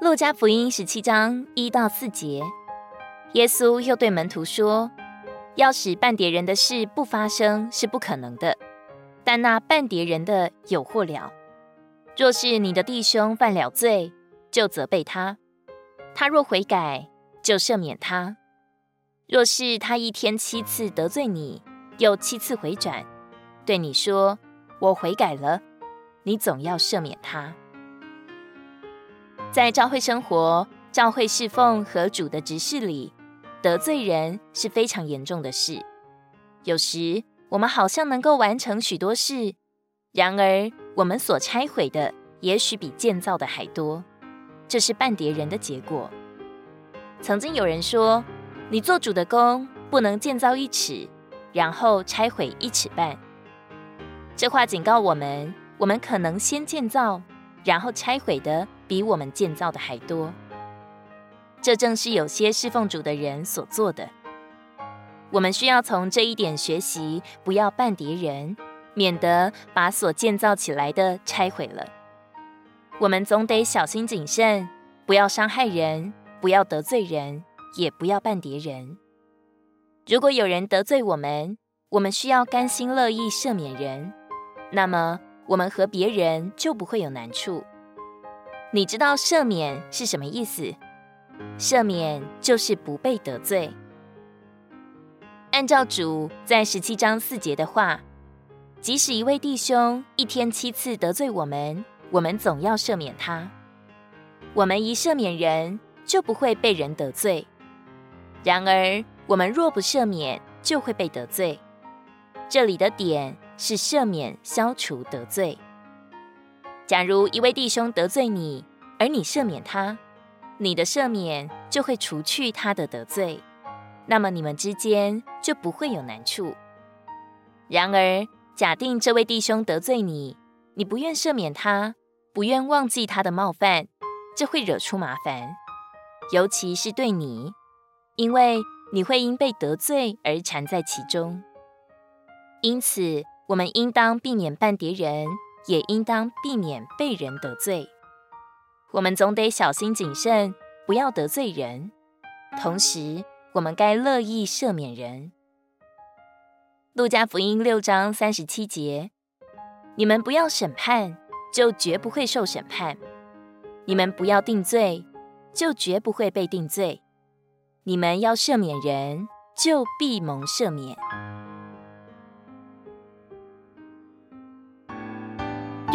路加福音十七章一到四节，耶稣又对门徒说：“要使绊跌人的事不发生是不可能的，但那绊跌人的有祸了。若是你的弟兄犯了罪，就责备他；他若悔改，就赦免他。若是他一天七次得罪你，又七次回转，对你说：‘我悔改了’，你总要赦免他。”在教会生活、教会侍奉和主的职事里，得罪人是非常严重的事。有时我们好像能够完成许多事，然而我们所拆毁的也许比建造的还多，这是绊叠人的结果。曾经有人说：“你做主的工，不能建造一尺，然后拆毁一尺半。”这话警告我们：我们可能先建造，然后拆毁的。比我们建造的还多，这正是有些侍奉主的人所做的。我们需要从这一点学习，不要绊跌人，免得把所建造起来的拆毁了。我们总得小心谨慎，不要伤害人，不要得罪人，也不要绊跌人。如果有人得罪我们，我们需要甘心乐意赦免人，那么我们和别人就不会有难处。你知道赦免是什么意思？赦免就是不被得罪。按照主在十七章四节的话，即使一位弟兄一天七次得罪我们，我们总要赦免他。我们一赦免人，就不会被人得罪；然而，我们若不赦免，就会被得罪。这里的点是赦免，消除得罪。假如一位弟兄得罪你，而你赦免他，你的赦免就会除去他的得罪，那么你们之间就不会有难处。然而，假定这位弟兄得罪你，你不愿赦免他，不愿忘记他的冒犯，这会惹出麻烦，尤其是对你，因为你会因被得罪而缠在其中。因此，我们应当避免绊跌人。也应当避免被人得罪，我们总得小心谨慎，不要得罪人。同时，我们该乐意赦免人。路加福音六章三十七节：你们不要审判，就绝不会受审判；你们不要定罪，就绝不会被定罪；你们要赦免人，就必蒙赦免。